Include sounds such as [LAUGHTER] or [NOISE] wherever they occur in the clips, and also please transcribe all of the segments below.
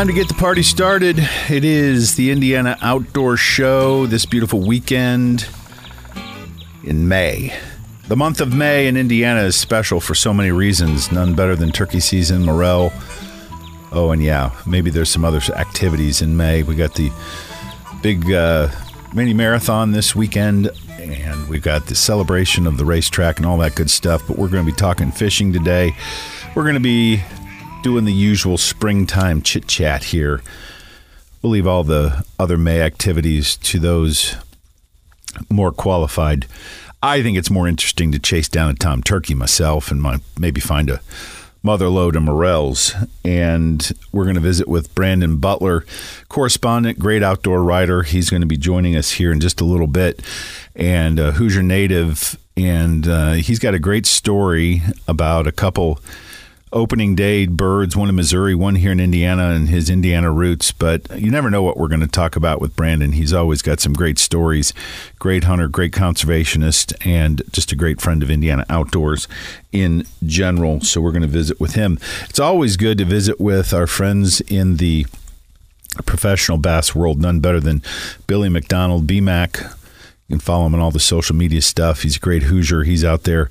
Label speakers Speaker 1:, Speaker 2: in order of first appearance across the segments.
Speaker 1: Time to get the party started. It is the Indiana Outdoor Show this beautiful weekend in May. The month of May in Indiana is special for so many reasons, none better than turkey season, morel. Oh, and yeah, maybe there's some other activities in May. We got the big uh, mini marathon this weekend, and we've got the celebration of the racetrack and all that good stuff. But we're going to be talking fishing today. We're going to be doing the usual springtime chit chat here. We'll leave all the other May activities to those more qualified. I think it's more interesting to chase down a tom turkey myself and my, maybe find a mother load of morels. And we're going to visit with Brandon Butler, correspondent, great outdoor writer. He's going to be joining us here in just a little bit. And uh, Hoosier native. And uh, he's got a great story about a couple opening day birds, one in Missouri, one here in Indiana, and his Indiana roots. But you never know what we're going to talk about with Brandon. He's always got some great stories, great hunter, great conservationist, and just a great friend of Indiana outdoors in general. So we're going to visit with him. It's always good to visit with our friends in the professional bass world, none better than Billy McDonald, BMAC. You can follow him on all the social media stuff. He's a great Hoosier. He's out there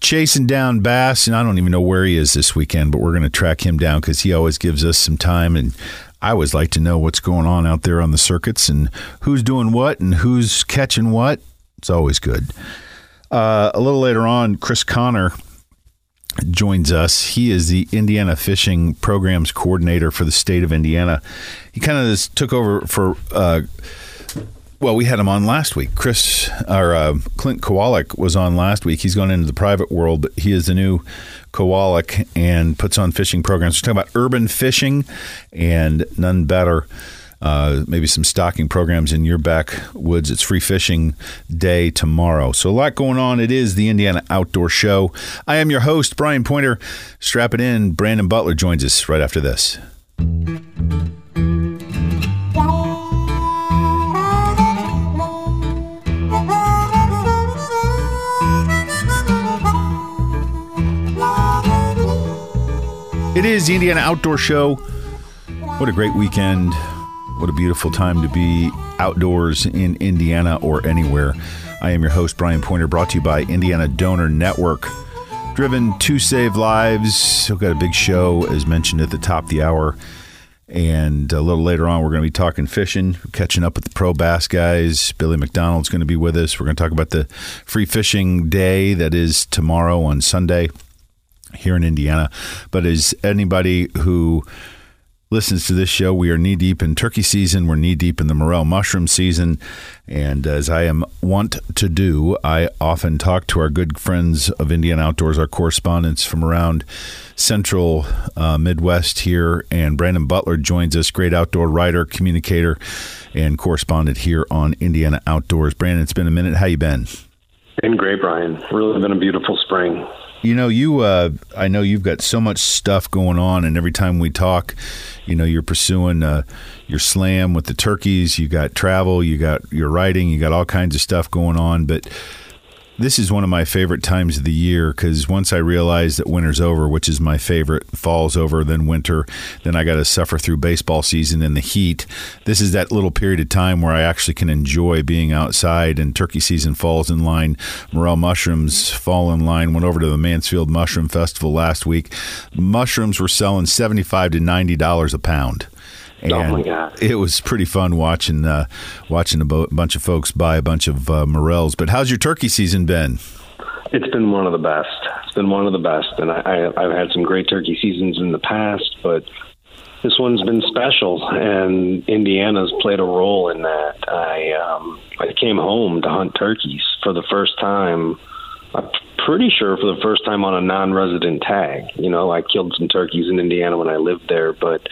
Speaker 1: chasing down bass, and I don't even know where he is this weekend, but we're going to track him down because he always gives us some time. And I always like to know what's going on out there on the circuits and who's doing what and who's catching what. It's always good. Uh, a little later on, Chris Connor joins us. He is the Indiana Fishing Programs Coordinator for the state of Indiana. He kind of took over for. Uh, well, we had him on last week. Chris or uh, Clint Kowalik was on last week. He's gone into the private world, but he is the new Kowalik and puts on fishing programs. We're talking about urban fishing and none better. Uh, maybe some stocking programs in your backwoods. It's free fishing day tomorrow. So, a lot going on. It is the Indiana Outdoor Show. I am your host, Brian Pointer. Strap it in. Brandon Butler joins us right after this. It is the Indiana Outdoor Show. What a great weekend. What a beautiful time to be outdoors in Indiana or anywhere. I am your host, Brian Pointer, brought to you by Indiana Donor Network. Driven to save lives. We've got a big show, as mentioned at the top of the hour. And a little later on, we're going to be talking fishing, catching up with the pro bass guys. Billy McDonald's going to be with us. We're going to talk about the free fishing day that is tomorrow on Sunday here in Indiana. But as anybody who listens to this show, we are knee deep in turkey season. We're knee deep in the morel mushroom season. And as I am wont to do, I often talk to our good friends of Indiana Outdoors, our correspondents from around central uh, Midwest here. And Brandon Butler joins us, great outdoor writer, communicator, and correspondent here on Indiana Outdoors. Brandon, it's been a minute. How you been?
Speaker 2: Been great, Brian. Really been a beautiful spring.
Speaker 1: You know, you. Uh, I know you've got so much stuff going on, and every time we talk, you know, you're pursuing uh, your slam with the turkeys. You got travel. You got your writing. You got all kinds of stuff going on. But this is one of my favorite times of the year because once I realize that winter's over, which is my favorite, fall's over, then winter, then I got to suffer through baseball season and the heat. This is that little period of time where I actually can enjoy being outside and turkey season falls in line. Morel mushrooms fall in line. Went over to the Mansfield Mushroom Festival last week. Mushrooms were selling 75 to $90 a pound.
Speaker 2: And oh my god!
Speaker 1: It was pretty fun watching uh, watching a bo- bunch of folks buy a bunch of uh, morels. But how's your turkey season been?
Speaker 2: It's been one of the best. It's been one of the best, and I, I, I've had some great turkey seasons in the past, but this one's been special, and Indiana's played a role in that. I um, I came home to hunt turkeys for the first time. I'm pretty sure for the first time on a non-resident tag. You know, I killed some turkeys in Indiana when I lived there, but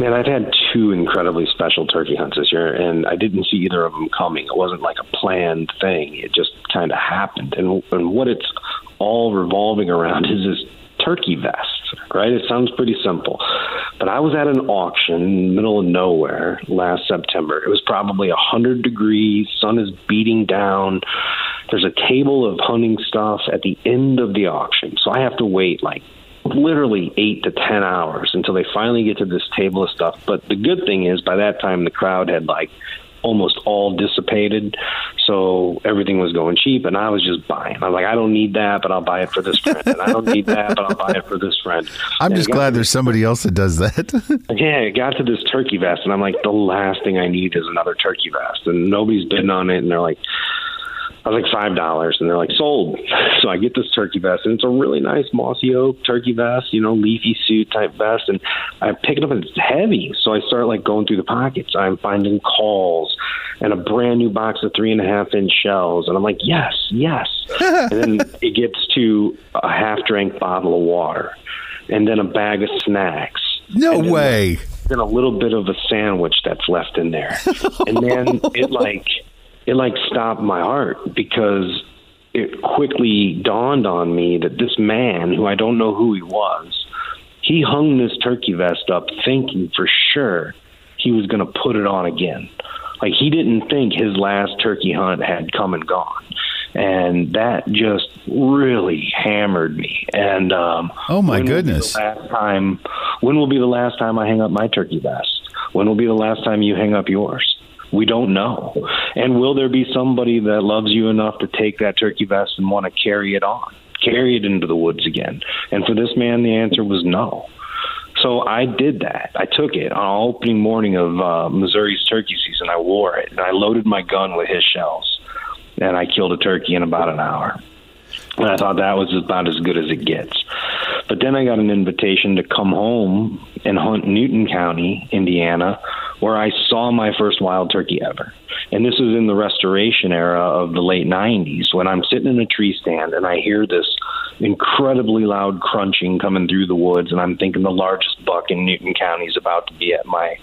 Speaker 2: Man, I've had two incredibly special turkey hunts this year, and I didn't see either of them coming. It wasn't like a planned thing; it just kind of happened. And and what it's all revolving around is this turkey vest, right? It sounds pretty simple, but I was at an auction middle of nowhere last September. It was probably a hundred degrees, sun is beating down. There's a table of hunting stuff at the end of the auction, so I have to wait like literally eight to ten hours until they finally get to this table of stuff. But the good thing is, by that time, the crowd had like almost all dissipated. So everything was going cheap, and I was just buying. I'm like, I don't need that, but I'll buy it for this friend. And I don't need that, but I'll buy it for this friend. [LAUGHS]
Speaker 1: I'm and just glad there's somebody else that does that. [LAUGHS] [LAUGHS]
Speaker 2: yeah, it got to this turkey vest, and I'm like, the last thing I need is another turkey vest. And nobody's bidding on it, and they're like, I was like five dollars, and they're like sold. So I get this turkey vest, and it's a really nice mossy oak turkey vest, you know, leafy suit type vest, and I pick it up and it's heavy. So I start like going through the pockets. I'm finding calls and a brand new box of three and a half inch shells, and I'm like, yes, yes. [LAUGHS] and then it gets to a half drank bottle of water, and then a bag of snacks.
Speaker 1: No way.
Speaker 2: Then a little bit of a sandwich that's left in there, [LAUGHS] and then it like it like stopped my heart because it quickly dawned on me that this man, who I don't know who he was, he hung this turkey vest up thinking for sure he was going to put it on again. Like he didn't think his last turkey hunt had come and gone. And that just really hammered me. And um,
Speaker 1: oh my goodness!
Speaker 2: last time, when will be the last time I hang up my turkey vest? When will be the last time you hang up yours? We don't know. And will there be somebody that loves you enough to take that turkey vest and want to carry it on, carry it into the woods again? And for this man, the answer was no. So I did that. I took it on opening morning of uh, Missouri's turkey season. I wore it and I loaded my gun with his shells, and I killed a turkey in about an hour. And I thought that was about as good as it gets. But then I got an invitation to come home and hunt Newton County, Indiana, where I saw my first wild turkey ever. And this was in the restoration era of the late 90s when I'm sitting in a tree stand and I hear this incredibly loud crunching coming through the woods and I'm thinking the largest buck in Newton County is about to be at my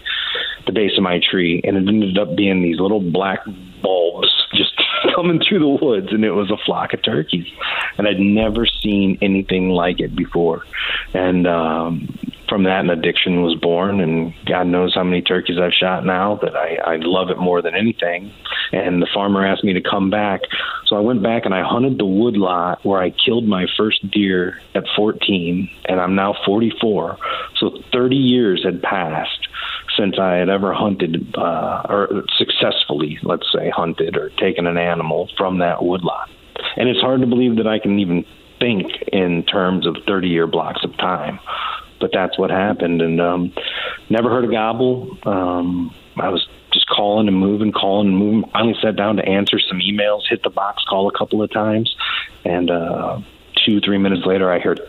Speaker 2: the base of my tree and it ended up being these little black bulbs coming through the woods and it was a flock of turkeys and I'd never seen anything like it before and um from that an addiction was born and God knows how many turkeys I've shot now that I, I love it more than anything. And the farmer asked me to come back. So I went back and I hunted the wood lot where I killed my first deer at 14 and I'm now 44. So 30 years had passed since I had ever hunted uh, or successfully, let's say, hunted or taken an animal from that woodlot. And it's hard to believe that I can even think in terms of 30 year blocks of time but that's what happened. And um, never heard a gobble. Um, I was just calling and moving, calling and moving. Finally sat down to answer some emails, hit the box call a couple of times, and uh, two, three minutes later, I heard.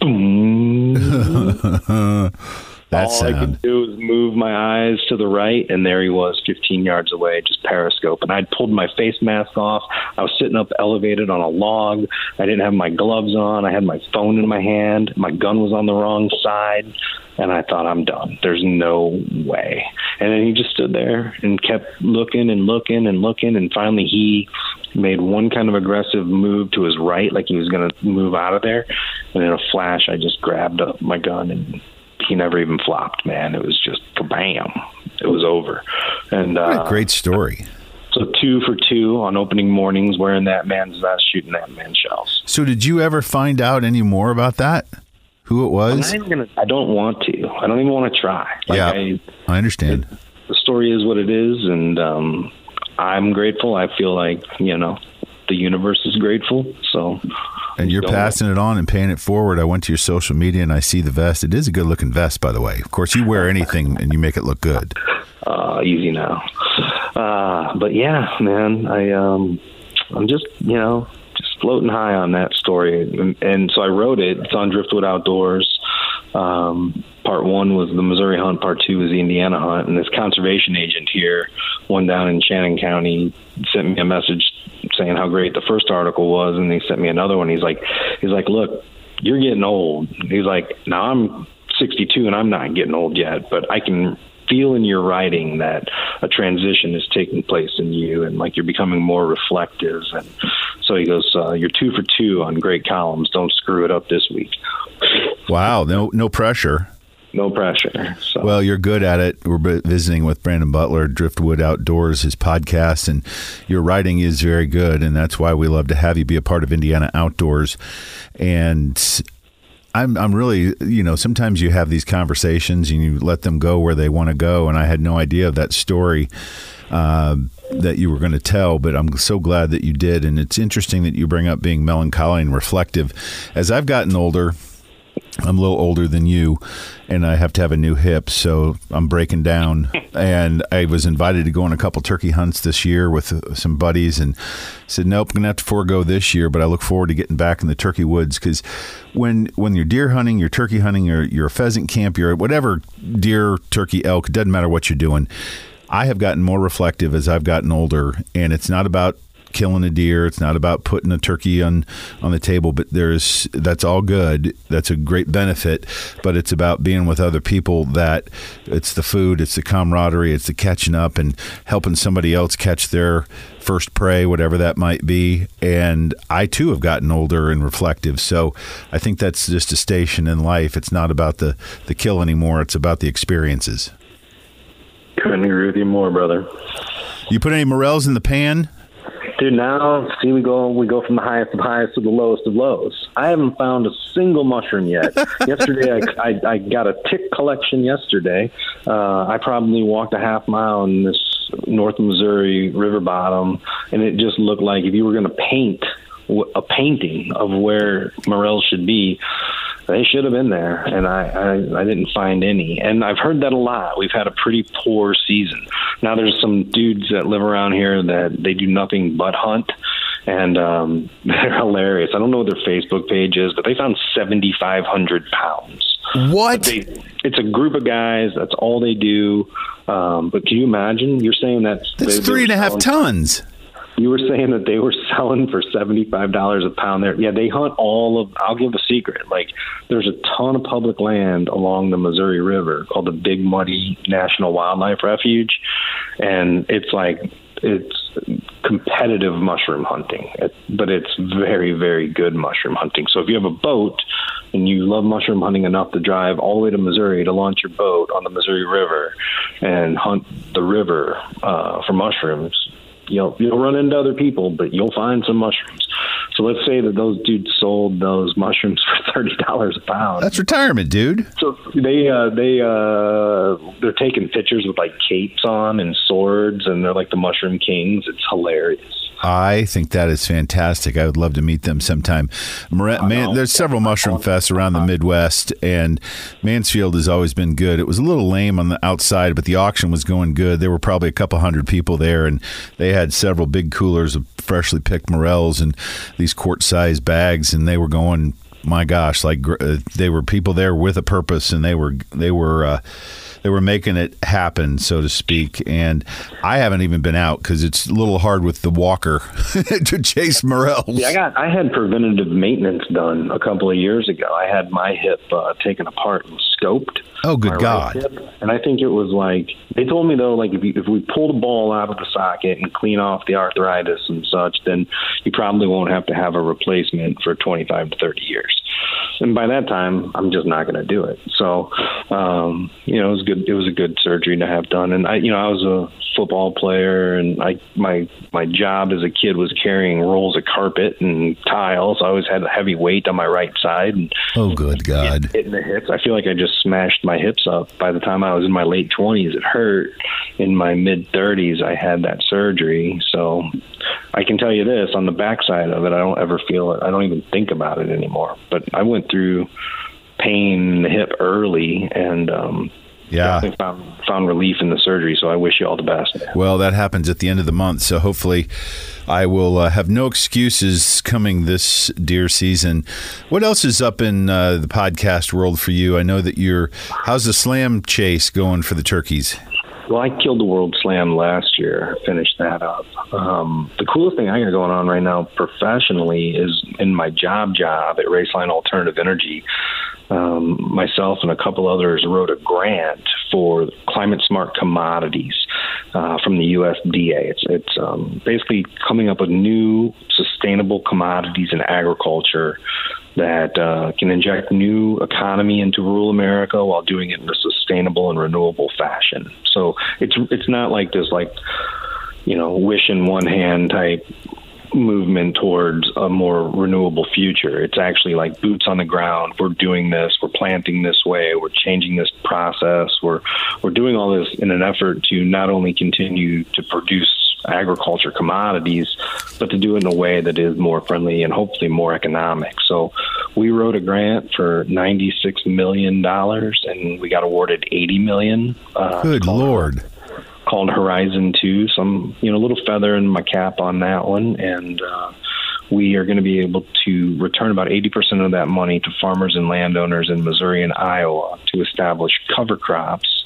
Speaker 2: [LAUGHS] [LAUGHS]
Speaker 1: That
Speaker 2: All
Speaker 1: sound.
Speaker 2: I could do was move my eyes to the right, and there he was, 15 yards away, just periscope. And I'd pulled my face mask off. I was sitting up elevated on a log. I didn't have my gloves on. I had my phone in my hand. My gun was on the wrong side. And I thought, I'm done. There's no way. And then he just stood there and kept looking and looking and looking. And finally, he made one kind of aggressive move to his right, like he was going to move out of there. And in a flash, I just grabbed up my gun and he never even flopped, man. It was just kabam. It was over. And
Speaker 1: uh, great story.
Speaker 2: So two for two on opening mornings, wearing that man's vest, shooting that man's shells.
Speaker 1: So did you ever find out any more about that? Who it was?
Speaker 2: Gonna, I don't want to. I don't even want to try.
Speaker 1: Like yeah, I, I understand.
Speaker 2: It, the story is what it is, and um, I'm grateful. I feel like you know the universe is grateful. So
Speaker 1: and you're passing it on and paying it forward. I went to your social media and I see the vest. It is a good looking vest, by the way. Of course, you wear anything and you make it look good.
Speaker 2: Uh, easy now. Uh, but yeah, man, I um, I'm just you know just floating high on that story, and, and so I wrote it. It's on Driftwood Outdoors. Um, part one was the Missouri hunt. Part two was the Indiana hunt. And this conservation agent here, one down in Shannon County, sent me a message saying how great the first article was, and he sent me another one. He's like, he's like, look, you're getting old. He's like, now I'm 62 and I'm not getting old yet, but I can feel in your writing that a transition is taking place in you and like you're becoming more reflective. And so he goes uh, you're two for two on great columns. Don't screw it up this week.
Speaker 1: Wow. No no pressure
Speaker 2: no pressure. So.
Speaker 1: Well, you're good at it. We're visiting with Brandon Butler, Driftwood Outdoors, his podcast, and your writing is very good, and that's why we love to have you be a part of Indiana Outdoors. And I'm I'm really you know sometimes you have these conversations and you let them go where they want to go, and I had no idea of that story. Uh, that you were going to tell, but I'm so glad that you did. And it's interesting that you bring up being melancholy and reflective. As I've gotten older, I'm a little older than you, and I have to have a new hip, so I'm breaking down. [LAUGHS] and I was invited to go on a couple turkey hunts this year with uh, some buddies, and said, "Nope, I'm gonna have to forego this year." But I look forward to getting back in the turkey woods because when when you're deer hunting, you're turkey hunting, or you're a pheasant camp, you're whatever deer, turkey, elk, it doesn't matter what you're doing. I have gotten more reflective as I've gotten older, and it's not about killing a deer. It's not about putting a turkey on on the table, but there's that's all good. That's a great benefit, but it's about being with other people that it's the food, it's the camaraderie, it's the catching up and helping somebody else catch their first prey, whatever that might be. And I too have gotten older and reflective. So I think that's just a station in life. It's not about the the kill anymore. It's about the experiences.
Speaker 2: Couldn't agree with you more, brother.
Speaker 1: You put any morels in the pan?
Speaker 2: Dude, now see we go we go from the highest of highs to the lowest of lows. I haven't found a single mushroom yet. [LAUGHS] yesterday, I, I I got a tick collection. Yesterday, uh, I probably walked a half mile in this North Missouri river bottom, and it just looked like if you were going to paint a painting of where morels should be they should have been there, and I, I I didn't find any. And I've heard that a lot. We've had a pretty poor season. Now there's some dudes that live around here that they do nothing but hunt, and um, [LAUGHS] they're hilarious. I don't know what their Facebook page is, but they found 7,500 pounds.
Speaker 1: What?
Speaker 2: They, it's a group of guys. That's all they do. Um, but can you imagine? You're saying that's
Speaker 1: that's they, three and a half tons
Speaker 2: you were saying that they were selling for seventy five dollars a pound there. Yeah, they hunt all of. I'll give a secret. Like, there's a ton of public land along the Missouri River called the Big Muddy National Wildlife Refuge, and it's like it's competitive mushroom hunting, but it's very, very good mushroom hunting. So if you have a boat and you love mushroom hunting enough to drive all the way to Missouri to launch your boat on the Missouri River and hunt the river uh, for mushrooms, you'll you'll run into other people, but you'll find some mushrooms. So let's say that those dudes sold those mushrooms [LAUGHS] for thirty dollars a pound.
Speaker 1: That's retirement, dude.
Speaker 2: So they uh, they uh, they're taking pictures with like capes on and swords, and they're like the mushroom kings. It's hilarious.
Speaker 1: I think that is fantastic. I would love to meet them sometime. Man, there's several mushroom fests around the Midwest, and Mansfield has always been good. It was a little lame on the outside, but the auction was going good. There were probably a couple hundred people there, and they had several big coolers of freshly picked morels and these quart-sized bags, and they were going. My gosh, like uh, they were people there with a purpose, and they were they were. Uh, they were making it happen, so to speak. And I haven't even been out because it's a little hard with the walker [LAUGHS] to chase morels.
Speaker 2: Yeah, I got I had preventative maintenance done a couple of years ago. I had my hip uh, taken apart and scoped.
Speaker 1: Oh, good God! Right
Speaker 2: and I think it was like they told me though, like if you, if we pull the ball out of the socket and clean off the arthritis and such, then you probably won't have to have a replacement for 25 to 30 years. And by that time, I'm just not going to do it. So, um, you know, it was good. It was a good surgery to have done. And I, you know, I was a football player, and I my my job as a kid was carrying rolls of carpet and tiles. I always had a heavy weight on my right side. And
Speaker 1: oh, good God!
Speaker 2: Hitting the hips. I feel like I just smashed my hips up. By the time I was in my late twenties, it hurt. In my mid thirties, I had that surgery. So I can tell you this: on the backside of it, I don't ever feel it. I don't even think about it anymore. But I went through pain in the hip early, and um,
Speaker 1: yeah,
Speaker 2: found found relief in the surgery. So I wish you all the best.
Speaker 1: Well, that happens at the end of the month, so hopefully, I will uh, have no excuses coming this deer season. What else is up in uh, the podcast world for you? I know that you're. How's the slam chase going for the turkeys?
Speaker 2: Well, I killed the World Slam last year, finished that up. Um, the coolest thing I got going on right now professionally is in my job job at Roeslein Alternative Energy um, myself and a couple others wrote a grant for climate smart commodities uh, from the USDA. It's, it's um, basically coming up with new sustainable commodities in agriculture that uh, can inject new economy into rural America while doing it in a sustainable and renewable fashion. So it's it's not like this like you know wish in one hand type movement towards a more renewable future. It's actually like boots on the ground. We're doing this. We're planting this way. We're changing this process. We're we're doing all this in an effort to not only continue to produce agriculture commodities, but to do it in a way that is more friendly and hopefully more economic. So we wrote a grant for $96 million and we got awarded 80 million.
Speaker 1: Uh, Good Lord.
Speaker 2: Called Horizon 2. Some, you know, little feather in my cap on that one. And, uh, we are going to be able to return about 80% of that money to farmers and landowners in Missouri and Iowa to establish cover crops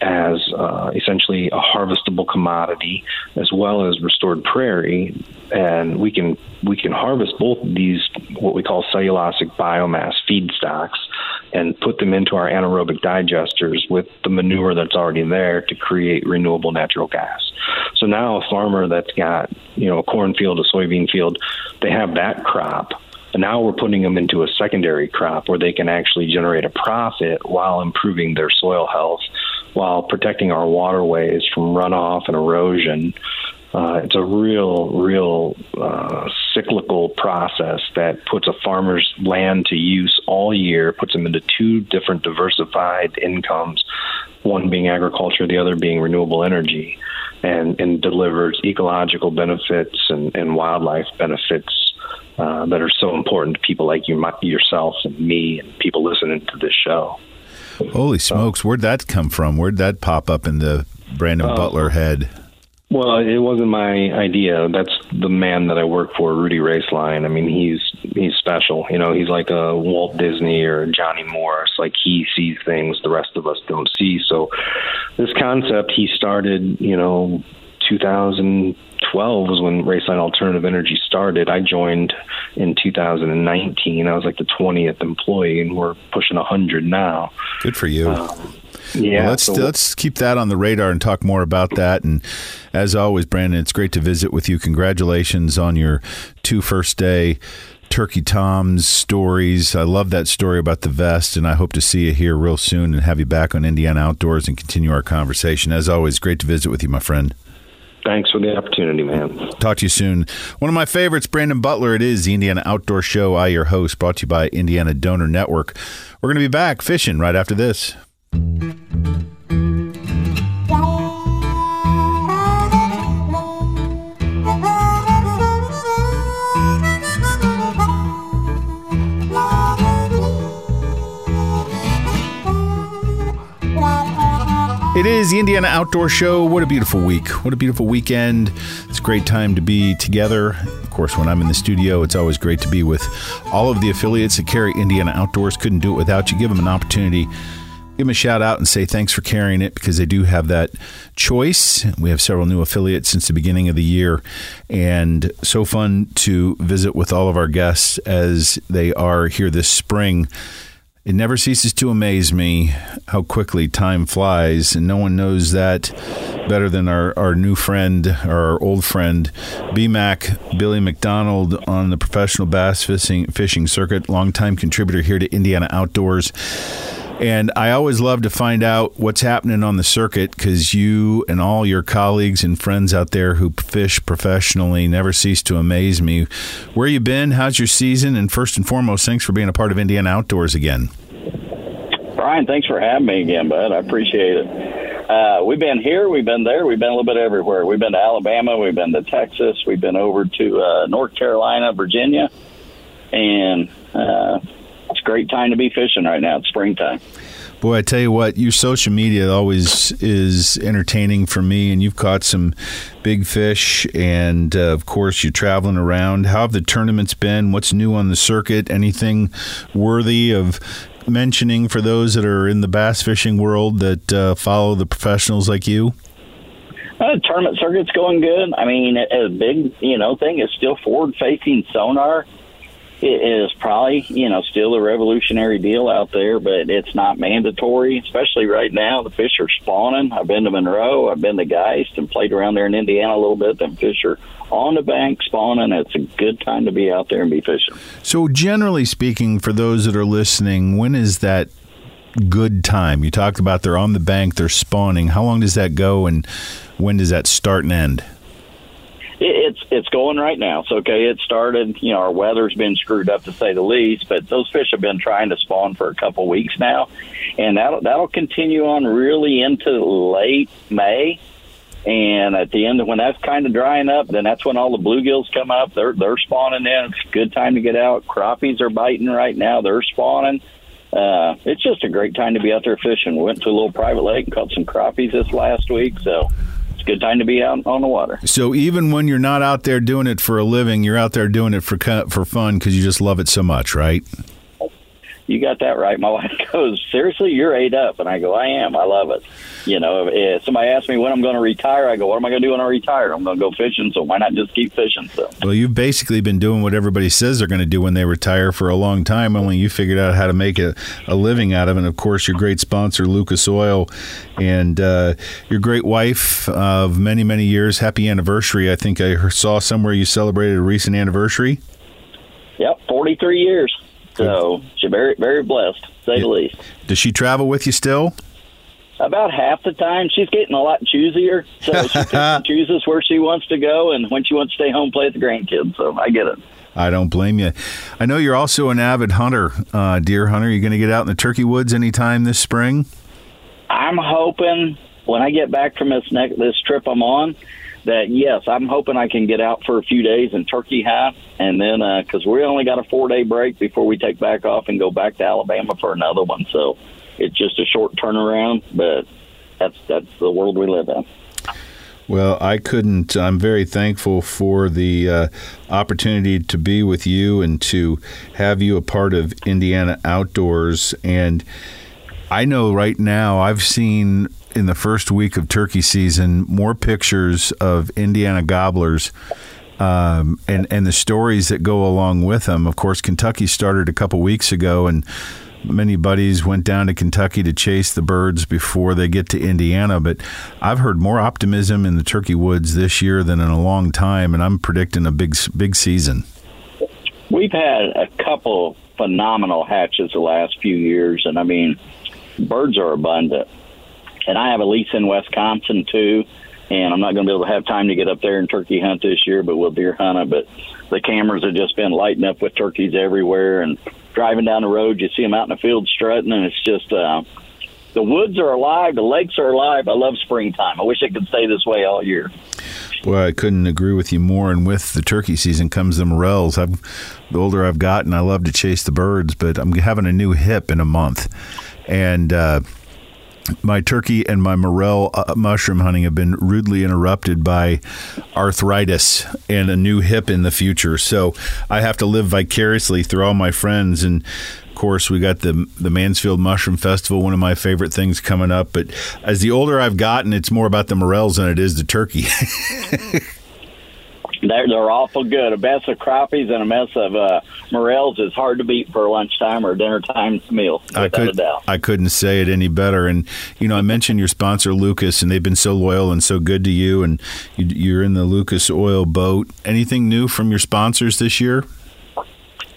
Speaker 2: as uh, essentially a harvestable commodity as well as restored prairie. And we can we can harvest both these what we call cellulosic biomass feedstocks and put them into our anaerobic digesters with the manure that's already there to create renewable natural gas. So now a farmer that's got, you know, a cornfield, a soybean field, they have that crop and now we're putting them into a secondary crop where they can actually generate a profit while improving their soil health, while protecting our waterways from runoff and erosion. Uh, it's a real, real uh, cyclical process that puts a farmer's land to use all year, puts them into two different diversified incomes, one being agriculture, the other being renewable energy, and, and delivers ecological benefits and, and wildlife benefits uh, that are so important to people like you, yourself, and me, and people listening to this show.
Speaker 1: Holy smokes! Where'd that come from? Where'd that pop up in the Brandon uh, Butler head?
Speaker 2: Well, it wasn't my idea. That's the man that I work for, Rudi Roeslein. I mean, he's he's special. You know, he's like a Walt Disney or Johnny Morris. Like he sees things the rest of us don't see. So, this concept he started, you know, 2012 was when Roeslein Alternative Energy started. I joined in 2019. I was like the 20th employee, and we're pushing 100 now.
Speaker 1: Good for you. Um, yeah, well, let's so, let's keep that on the radar and talk more about that. And as always, Brandon, it's great to visit with you. Congratulations on your two first day Turkey Tom's stories. I love that story about the vest, and I hope to see you here real soon and have you back on Indiana Outdoors and continue our conversation. As always, great to visit with you, my friend.
Speaker 2: Thanks for the opportunity, man.
Speaker 1: Talk to you soon. One of my favorites, Brandon Butler. It is the Indiana Outdoor Show. I, your host, brought to you by Indiana Donor Network. We're going to be back fishing right after this. It is the Indiana Outdoor Show. What a beautiful week. What a beautiful weekend. It's a great time to be together. Of course, when I'm in the studio, it's always great to be with all of the affiliates that carry Indiana Outdoors. Couldn't do it without you. Give them an opportunity. Give them a shout out and say thanks for carrying it because they do have that choice. We have several new affiliates since the beginning of the year, and so fun to visit with all of our guests as they are here this spring it never ceases to amaze me how quickly time flies, and no one knows that better than our, our new friend, or our old friend, BMAC, Billy McDonald, on the professional bass fishing, fishing circuit, longtime contributor here to Indiana Outdoors. And I always love to find out what's happening on the circuit because you and all your colleagues and friends out there who fish professionally never cease to amaze me. Where you been? How's your season? And first and foremost, thanks for being a part of Indiana Outdoors again.
Speaker 3: Brian, thanks for having me again, bud. I appreciate it. Uh, we've been here, we've been there, we've been a little bit everywhere. We've been to Alabama, we've been to Texas, we've been over to uh, North Carolina, Virginia, and uh, it's a great time to be fishing right now. It's springtime.
Speaker 1: Boy, I tell you what, your social media always is entertaining for me, and you've caught some big fish, and uh, of course, you're traveling around. How have the tournaments been? What's new on the circuit? Anything worthy of mentioning for those that are in the bass fishing world that uh, follow the professionals like you?
Speaker 3: Uh, tournament circuit's going good. I mean, a big you know thing is still forward facing sonar it is probably you know still a revolutionary deal out there, but it's not mandatory. Especially right now, the fish are spawning. I've been to Monroe, I've been to Geist, and played around there in Indiana a little bit. Them fish are on the bank spawning. It's a good time to be out there and be fishing.
Speaker 1: So, generally speaking, for those that are listening, when is that good time? You talked about they're on the bank, they're spawning. How long does that go, and when does that start and end?
Speaker 3: It's it's going right now. So okay, it started. You know, our weather's been screwed up to say the least, but those fish have been trying to spawn for a couple weeks now, and that'll that'll continue on really into late May. And at the end, when that's kind of drying up, then that's when all the bluegills come up. They're they're spawning in. It's a good time to get out. Crappies are biting right now. They're spawning. Uh, it's just a great time to be out there fishing. We went to a little private lake and caught some crappies this last week. So a good time to be out on the water.
Speaker 1: So even when you're not out there doing it for a living, you're out there doing it for for fun because you just love it so much, right?
Speaker 3: You got that right. My [LAUGHS] wife goes, seriously, you're eight up, and I go, I am. I love it. You know, if somebody asks me when I'm going to retire, I go, what am I going to do when I retire? I'm going to go fishing, so why not just keep fishing? So,
Speaker 1: well, you've basically been doing what everybody says they're going to do when they retire for a long time. Only you figured out how to make a, a living out of it. And of course, your great sponsor, Lucas Oil, and uh, your great wife of many many years. Happy anniversary! I think I saw somewhere you celebrated a recent anniversary.
Speaker 3: Yep, 43 years. So she's very, very blessed, say yeah. the least.
Speaker 1: Does she travel with you still?
Speaker 3: About half the time, she's getting a lot choosier. So she [LAUGHS] chooses where she wants to go, and when she wants to stay home, play with the grandkids. So I get it.
Speaker 1: I don't blame you. I know you're also an avid hunter, uh, deer hunter. You going to get out in the turkey woods anytime this spring?
Speaker 3: I'm hoping when I get back from this next this trip I'm on that yes, I'm hoping I can get out for a few days in turkey hunt, and then because uh, we only got a four day break before we take back off and go back to Alabama for another one, so it's just a short turnaround, but that's that's the world we live in.
Speaker 1: Well, I couldn't. I'm very thankful for the uh, opportunity to be with you and to have you a part of Indiana Outdoors. And I know right now I've seen in the first week of turkey season more pictures of Indiana gobblers um, and and the stories that go along with them. Of course, Kentucky started a couple weeks ago, and many buddies went down to Kentucky to chase the birds before they get to Indiana. But I've heard more optimism in the turkey woods this year than in a long time, and I'm predicting a big big season.
Speaker 3: We've had a couple phenomenal hatches the last few years, and I mean, birds are abundant and I have a lease in Wisconsin too. And I'm not going to be able to have time to get up there and turkey hunt this year, but we'll deer hunt it. But the cameras have just been lighting up with turkeys everywhere, and driving down the road, you see them out in the field strutting, and it's just uh, the woods are alive, the lakes are alive. I love springtime. I wish it could stay this way all year.
Speaker 1: Boy, I couldn't agree with you more. And with the turkey season comes the morels. I've, the older I've gotten, I love to chase the birds, but I'm having a new hip in a month, and. Uh, my turkey and my morel uh, mushroom hunting have been rudely interrupted by arthritis and a new hip in the future. So I have to live vicariously through all my friends. And of course, we got the the Mansfield Mushroom Festival, one of my favorite things coming up. But as the older I've gotten, it's more about the morels than it is the turkey. [LAUGHS]
Speaker 3: They're, they're awful good. A mess of crappies and a mess of uh, morels is hard to beat for a lunchtime or dinner time meal. I
Speaker 1: could, I couldn't say it any better. And you know, I mentioned your sponsor Lucas, and they've been so loyal and so good to you. And you, you're in the Lucas Oil boat. Anything new from your sponsors this year?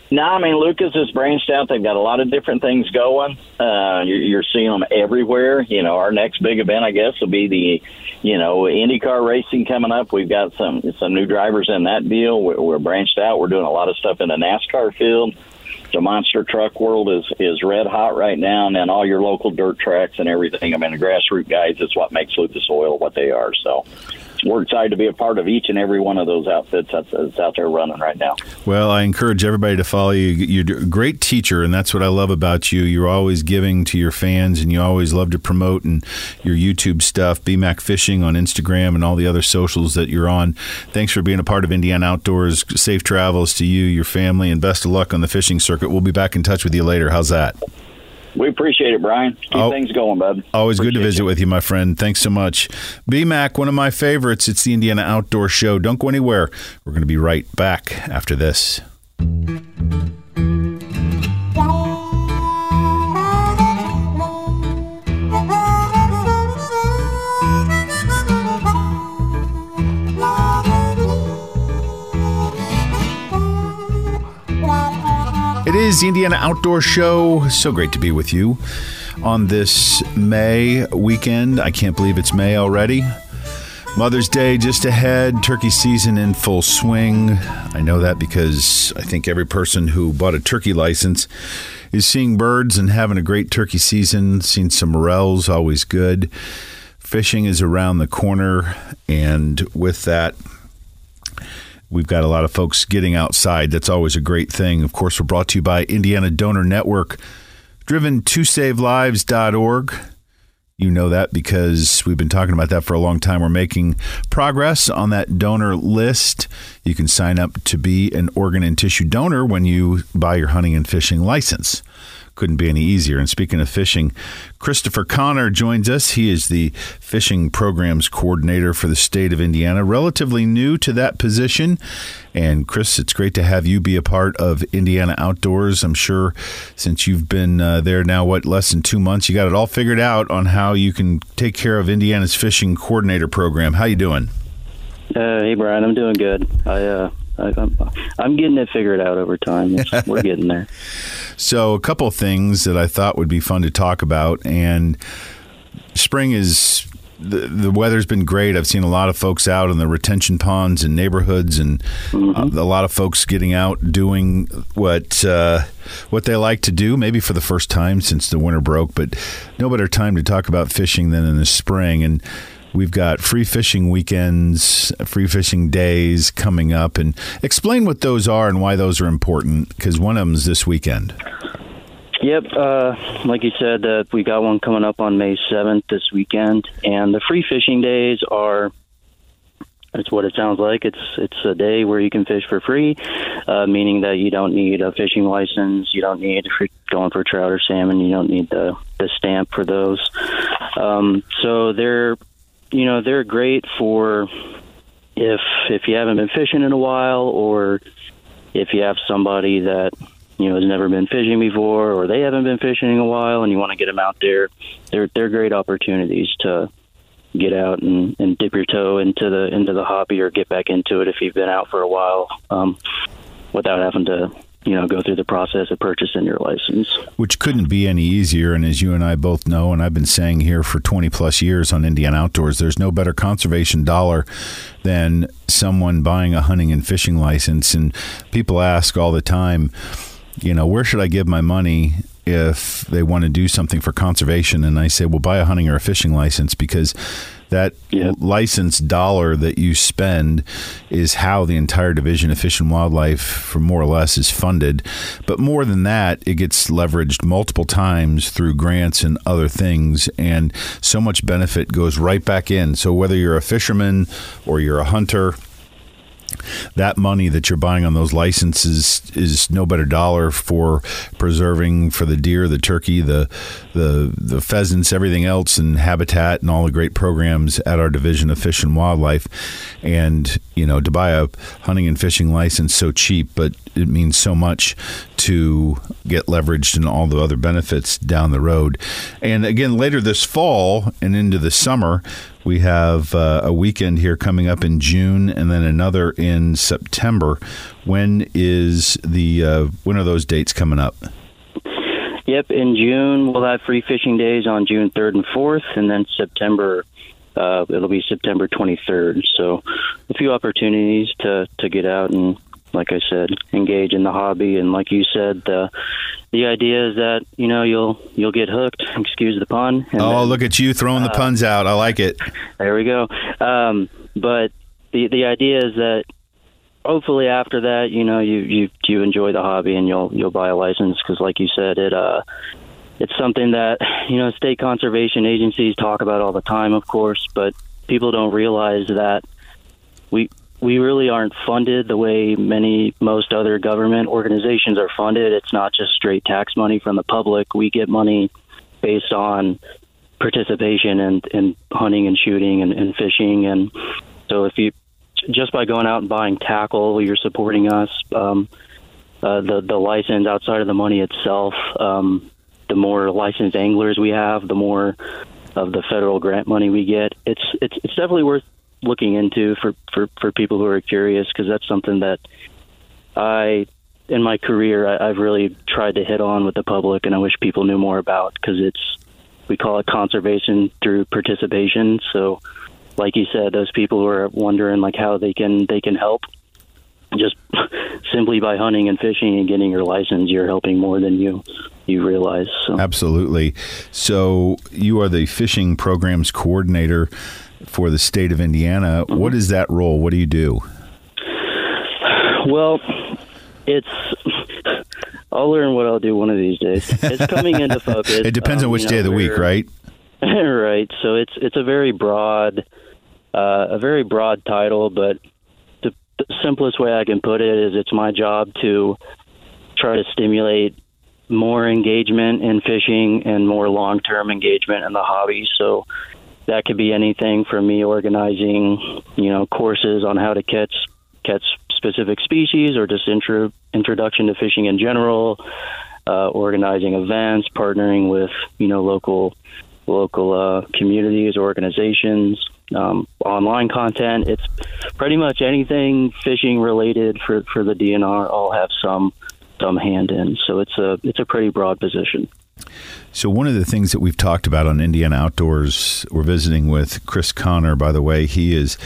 Speaker 3: No, I mean Lucas has branched out. They've got a lot of different things going. Uh, you're, you're seeing them everywhere. You know, our next big event, I guess, will be the, you know, IndyCar racing coming up. We've got some some new drivers in that deal. We're, we're branched out. We're doing a lot of stuff in the NASCAR field. The monster truck world is is red hot right now, and then all your local dirt tracks and everything. I mean, the grassroots guys is what makes Lucas Oil what they are. So we're excited to be a part of each and every one of those outfits that's, out there running right now.
Speaker 1: Well, I encourage everybody to follow you. You're a great teacher, and that's what I love about you. You're always giving to your fans, and you always love to promote and your YouTube stuff, BMAC Fishing on Instagram and all the other socials that you're on. Thanks for being a part of Indiana Outdoors. Safe travels to you, your family, and best of luck on the fishing circuit. We'll be back in touch with you later. How's that?
Speaker 3: We appreciate it, Brian. Keep oh, things going, bud.
Speaker 1: Always
Speaker 3: appreciate
Speaker 1: good to visit you. with you, my friend. Thanks so much. BMAC, one of my favorites. It's the Indiana Outdoor Show. Don't go anywhere. We're going to be right back after this. Is the Indiana Outdoor Show. So great to be with you on this May weekend. I can't believe it's May already. Mother's Day just ahead, turkey season in full swing. I know that because I think every person who bought a turkey license is seeing birds and having a great turkey season. seeing some morels, always good. Fishing is around the corner, and with that, we've got a lot of folks getting outside. That's always a great thing. Of course, we're brought to you by Indiana Donor Network, driven to savelives.org. You know that because we've been talking about that for a long time. We're making progress on that donor list. You can sign up to be an organ and tissue donor when you buy your hunting and fishing license couldn't be any easier. And speaking of fishing, Christopher Connor joins us. He is the fishing programs coordinator for the state of Indiana, relatively new to that position. And Chris, it's great to have you be a part of Indiana Outdoors. I'm sure since you've been uh, there now, what, less than two months, you got it all figured out on how you can take care of Indiana's fishing coordinator program. How you doing?
Speaker 4: Uh, hey, Brian, I'm doing good. I, uh, I, am I'm getting it figured out over time. We're getting there. [LAUGHS]
Speaker 1: So, a couple of things that I thought would be fun to talk about, and spring is the, the weather's been great. I've seen a lot of folks out in the retention ponds and neighborhoods, and mm-hmm. uh, a lot of folks getting out doing what uh, what they like to do. Maybe for the first time since the winter broke, but no better time to talk about fishing than in the spring. And We've got free fishing weekends, free fishing days coming up, and explain what those are and why those are important. Because one of them is this weekend.
Speaker 4: Yep, uh, like you said, uh, we got one coming up on May seventh this weekend, and the free fishing days are. That's what it sounds like. It's it's a day where you can fish for free, uh, meaning that you don't need a fishing license, you don't need for going for trout or salmon, you don't need the the stamp for those. Um, so they're you know they're great for if if you haven't been fishing in a while or if you have somebody that you know has never been fishing before or they haven't been fishing in a while and you want to get them out there they're they're great opportunities to get out and, and dip your toe into the into the hobby or get back into it if you've been out for a while um, without having to you know, go through the process of purchasing your license.
Speaker 1: Which couldn't be any easier. And as you and I both know, and I've been saying here for 20 plus years on Indian Outdoors, there's no better conservation dollar than someone buying a hunting and fishing license. And people ask all the time, you know, where should I give my money if they want to do something for conservation? And I say, well, buy a hunting or a fishing license because that yep. license dollar that you spend is how the entire division of fish and wildlife, for more or less, is funded. But more than that, it gets leveraged multiple times through grants and other things, and so much benefit goes right back in. So whether you're a fisherman or you're a hunter, that money that you're buying on those licenses is no better dollar for preserving for the deer, the turkey, the the the pheasants, everything else, and habitat and all the great programs at our division of fish and wildlife. And you know, to buy a hunting and fishing license so cheap, but it means so much to get leveraged and all the other benefits down the road. And again, later this fall and into the summer, we have uh, a weekend here coming up in June, and then another in September. When is the uh, when are those dates coming up?
Speaker 4: Yep, in June we'll have free fishing days on June third and fourth, and then September uh, it'll be September 23rd. So a few opportunities to to get out and like I said, engage in the hobby. And like you said, the the idea is that you know you'll you'll get hooked. [LAUGHS] Excuse the pun.
Speaker 1: oh, then, look at you throwing uh, the puns out. I like it.
Speaker 4: There we go. Um, but the the idea is that hopefully after that, you know, you you you enjoy the hobby and you'll you'll buy a license because, like you said, it uh it's something that [LAUGHS] you know state conservation agencies talk about all the time, of course, but people don't realize that we we really aren't funded the way many most other government organizations are funded. It's not just straight tax money from the public. We get money based on participation in, in hunting and shooting and, and fishing. And so if you just by going out and buying tackle, you're supporting us. Um, uh, the the license outside of the money itself, um, the more licensed anglers we have, the more of the federal grant money we get. It's it's it's definitely worth looking into for for for people who are curious because that's something that I in my career I, I've really tried to hit on with the public, and I wish people knew more about because it's we call it conservation through participation. So like you said, those people who are wondering like how they can they can help. Just [LAUGHS] simply by hunting and fishing and getting your license, you're helping more than you you realize. So.
Speaker 1: Absolutely. So you are the fishing programs coordinator for the state of Indiana. Mm-hmm. What is that role? What do you do?
Speaker 4: Well, it's. I'll learn what I'll do one of these days. It's coming into focus. [LAUGHS]
Speaker 1: it depends um, on which day know, of the week, right? [LAUGHS]
Speaker 4: right. So it's it's a very broad, uh, a very broad title, but the, the simplest way I can put it is it's my job to try to stimulate more engagement in fishing and more long term engagement in the hobby. So that could be anything from me organizing, you know, courses on how to catch catch specific species or just intro, introduction to fishing in general, uh, organizing events, partnering with you know local local uh, communities, organizations, um, online content. It's pretty much anything fishing related for for the DNR. I'll have some some hand in. So it's a it's a pretty broad position.
Speaker 1: So one of the things that we've talked about on Indiana Outdoors, we're visiting with Chris Connor. By the way, he is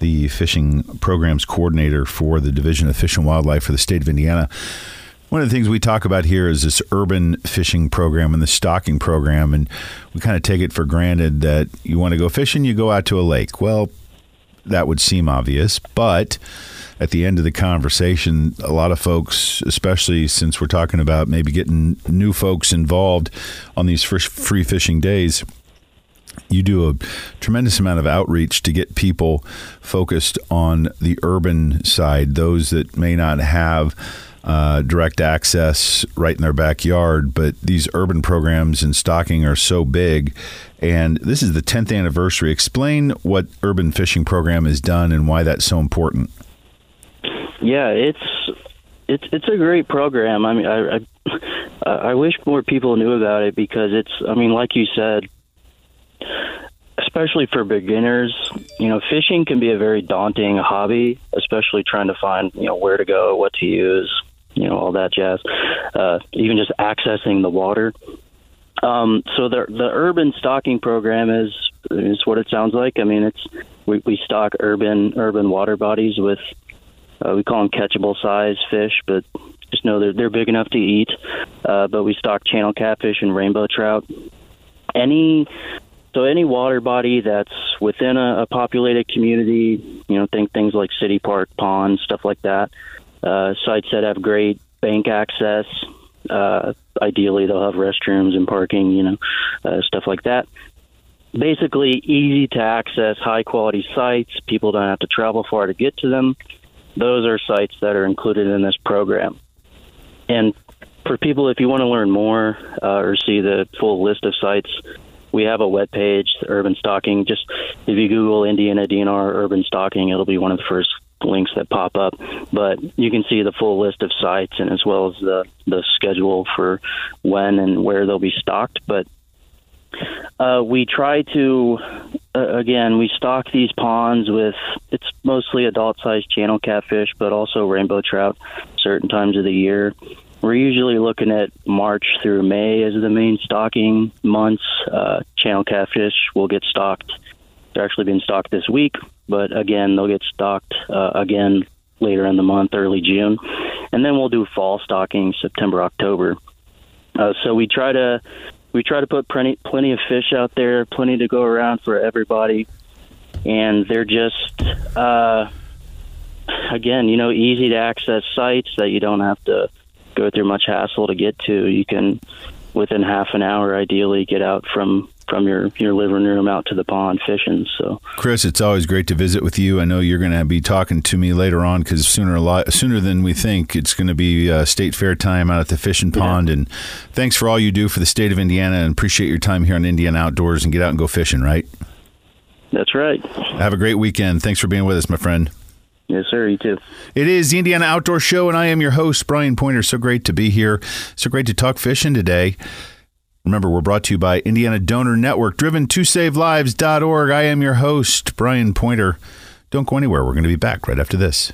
Speaker 1: the fishing programs coordinator for the Division of Fish and Wildlife for the state of Indiana. One of the things we talk about here is this urban fishing program and the stocking program, and we kind of take it for granted that you want to go fishing, you go out to a lake. Well, that would seem obvious, but at the end of the conversation, a lot of folks, especially since we're talking about maybe getting new folks involved on these free fishing days, you do a tremendous amount of outreach to get people focused on the urban side, those that may not have uh, direct access right in their backyard. But these urban programs and stocking are so big. And this is the 10th anniversary. Explain what Urban Fishing Program has done and why that's so important.
Speaker 4: Yeah, it's it's it's a great program. I mean, I, I I wish more people knew about it because it's. I mean, like you said, especially for beginners, you know, fishing can be a very daunting hobby, especially trying to find you know where to go, what to use, you know, all that jazz. Uh, even just accessing the water. Um, so the the urban stocking program is is what it sounds like. I mean, it's we, we stock urban urban water bodies with uh, we call them catchable size fish, but just know they're they're big enough to eat. Uh, but we stock channel catfish and rainbow trout. Any so any water body that's within a, a populated community, you know, think things like city park, ponds, stuff like that. Uh, sites that have great bank access. Uh, ideally, they'll have restrooms and parking, you know, uh, stuff like that basically easy to access high quality sites. People don't have to travel far to get to them those are sites that are included in this program. And for people, if you want to learn more uh, or see the full list of sites, we have a web page, Urban Stocking. Just if you Google Indiana DNR Urban Stocking, it'll be one of the first links that pop up. But you can see the full list of sites and as well as the the schedule for when and where they'll be stocked. But uh, we try to, uh, again, we stock these ponds with, it's mostly adult sized channel catfish, but also rainbow trout certain times of the year. We're usually looking at March through May as the main stocking months. Uh, channel catfish will get stocked. They're actually being stocked this week, but again, they'll get stocked uh, again later in the month, early June. And then we'll do fall stocking September, October. Uh, so we try to we try to put plenty plenty of fish out there, plenty to go around for everybody, and they're just uh, again, you know, easy to access sites that you don't have to go through much hassle to get to. You can within half an hour, ideally, get out from from your your living room out to the pond fishing. So,
Speaker 1: Chris, it's always great to visit with you. I know you're going to be talking to me later on because sooner a lot sooner than we think, it's going to be uh, state fair time out at the fishing yeah. pond. And thanks for all you do for the state of Indiana, and appreciate your time here on Indiana Outdoors and get out and go fishing. Right?
Speaker 4: That's right.
Speaker 1: Have a great weekend. Thanks for being with us, my friend.
Speaker 4: Yes, sir. You too.
Speaker 1: It is the Indiana Outdoor Show, and I am your host, Brian Pointer. So great to be here. So great to talk fishing today. Remember, we're brought to you by Indiana Donor Network, driven to savelives.org. I am your host, Brian Pointer. Don't go anywhere. We're going to be back right after this.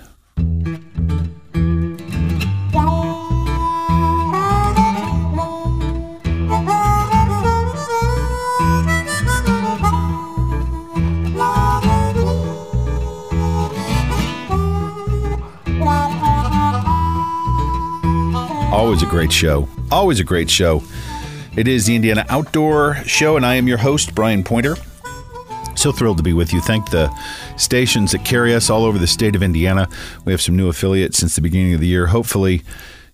Speaker 1: Always a great show. Always a great show. It is the Indiana Outdoor Show, and I am your host, Brian Pointer. So thrilled to be with you. Thank the stations that carry us all over the state of Indiana. We have some new affiliates since the beginning of the year. Hopefully,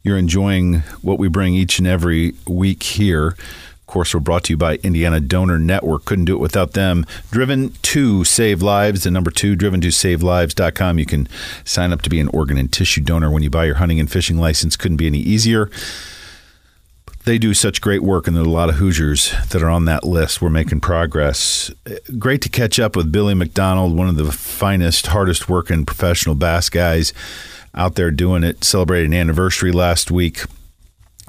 Speaker 1: you're enjoying what we bring each and every week here. Of course, we're brought to you by Indiana Donor Network. Couldn't do it without them. Driven to Save Lives, the number two, driven to savelives.com. You can sign up to be an organ and tissue donor when you buy your hunting and fishing license. Couldn't be any easier they do such great work, and there are a lot of Hoosiers that are on that list. We're making progress. Great to catch up with Billy McDonald, one of the finest, hardest working professional bass guys out there doing it. Celebrated an anniversary last week.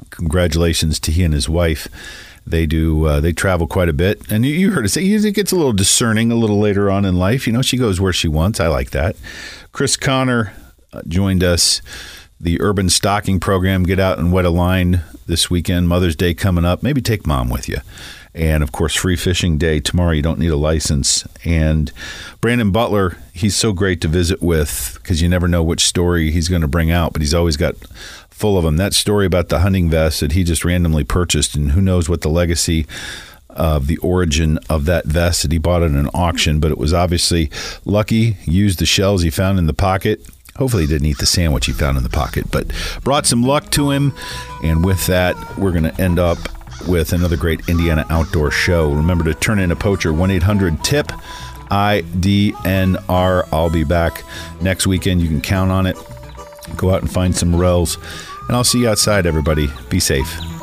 Speaker 1: Congratulations to he and his wife. They do. Uh, they travel quite a bit, and you, you heard it say it gets a little discerning a little later on in life. You know, she goes where she wants. I like that. Chris Connor uh, joined us the urban stocking program. Get out and wet a line this weekend. Mother's Day coming up. Maybe take mom with you. And of course, free fishing day tomorrow. You don't need a license. And Brandon Butler, he's so great to visit with because you never know which story he's going to bring out, but he's always got full of them. That story about the hunting vest that he just randomly purchased, and who knows what the legacy of the origin of that vest that he bought at an auction, but it was obviously lucky. Used the shells he found in the pocket Hopefully, he didn't eat the sandwich he found in the pocket, but brought some luck to him. And with that, we're going to end up with another great Indiana outdoor show. Remember to turn in a poacher 1 800 TIP IDNR. I'll be back next weekend. You can count on it. Go out and find some morels. And I'll see you outside, everybody. Be safe.